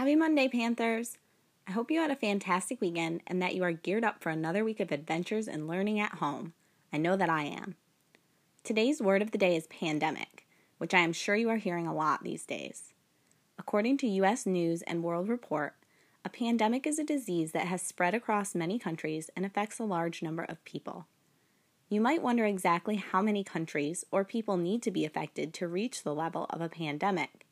Happy Monday, Panthers! I hope you had a fantastic weekend and that you are geared up for another week of adventures and learning at home. I know that I am. Today's word of the day is pandemic, which I am sure you are hearing a lot these days. According to U.S. News and World Report, a pandemic is a disease that has spread across many countries and affects a large number of people. You might wonder exactly how many countries or people need to be affected to reach the level of a pandemic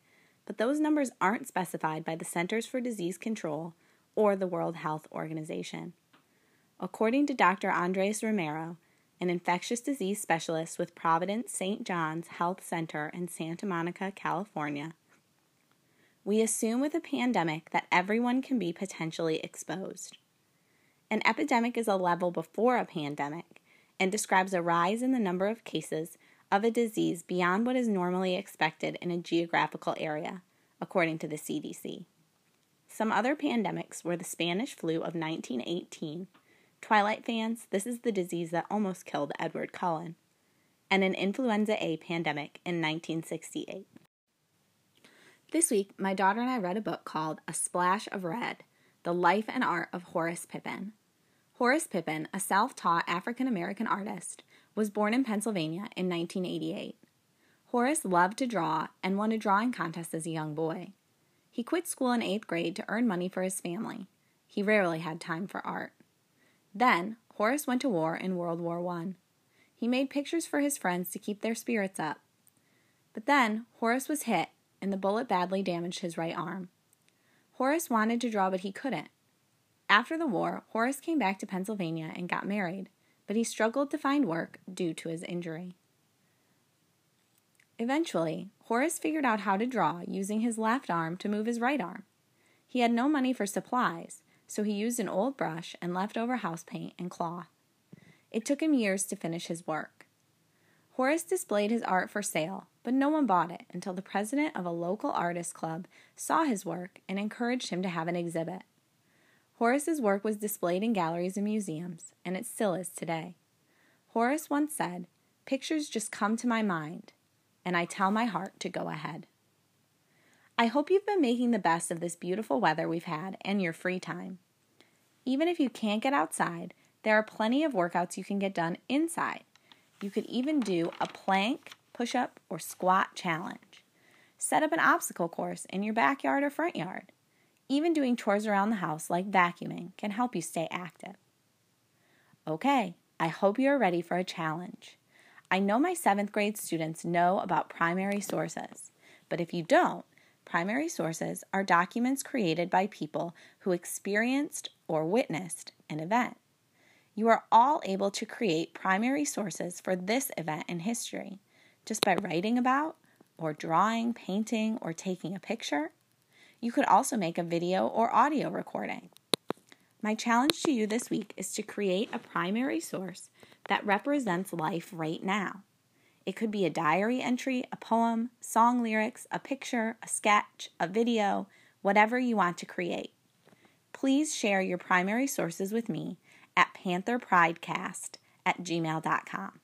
but those numbers aren't specified by the Centers for Disease Control or the World Health Organization. According to Dr. Andres Romero, an infectious disease specialist with Providence St. John's Health Center in Santa Monica, California, we assume with a pandemic that everyone can be potentially exposed. An epidemic is a level before a pandemic and describes a rise in the number of cases of a disease beyond what is normally expected in a geographical area, according to the CDC. Some other pandemics were the Spanish flu of 1918. Twilight fans, this is the disease that almost killed Edward Cullen. And an influenza A pandemic in 1968. This week, my daughter and I read a book called A Splash of Red The Life and Art of Horace Pippin. Horace Pippin, a self taught African American artist, was born in Pennsylvania in 1988. Horace loved to draw and won a drawing contest as a young boy. He quit school in eighth grade to earn money for his family. He rarely had time for art. Then, Horace went to war in World War I. He made pictures for his friends to keep their spirits up. But then, Horace was hit, and the bullet badly damaged his right arm. Horace wanted to draw, but he couldn't. After the war, Horace came back to Pennsylvania and got married but he struggled to find work due to his injury. Eventually, Horace figured out how to draw using his left arm to move his right arm. He had no money for supplies, so he used an old brush and leftover house paint and cloth. It took him years to finish his work. Horace displayed his art for sale, but no one bought it until the president of a local artist club saw his work and encouraged him to have an exhibit. Horace's work was displayed in galleries and museums, and it still is today. Horace once said, Pictures just come to my mind, and I tell my heart to go ahead. I hope you've been making the best of this beautiful weather we've had and your free time. Even if you can't get outside, there are plenty of workouts you can get done inside. You could even do a plank, push up, or squat challenge. Set up an obstacle course in your backyard or front yard. Even doing chores around the house, like vacuuming, can help you stay active. Okay, I hope you are ready for a challenge. I know my seventh grade students know about primary sources, but if you don't, primary sources are documents created by people who experienced or witnessed an event. You are all able to create primary sources for this event in history just by writing about, or drawing, painting, or taking a picture you could also make a video or audio recording. My challenge to you this week is to create a primary source that represents life right now. It could be a diary entry, a poem, song lyrics, a picture, a sketch, a video, whatever you want to create. Please share your primary sources with me at pantherpridecast at gmail.com.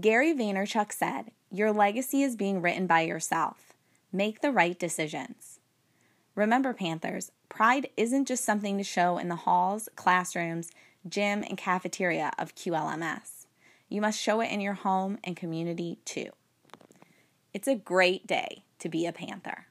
Gary Vaynerchuk said, Your legacy is being written by yourself. Make the right decisions. Remember, Panthers, pride isn't just something to show in the halls, classrooms, gym, and cafeteria of QLMS. You must show it in your home and community too. It's a great day to be a Panther.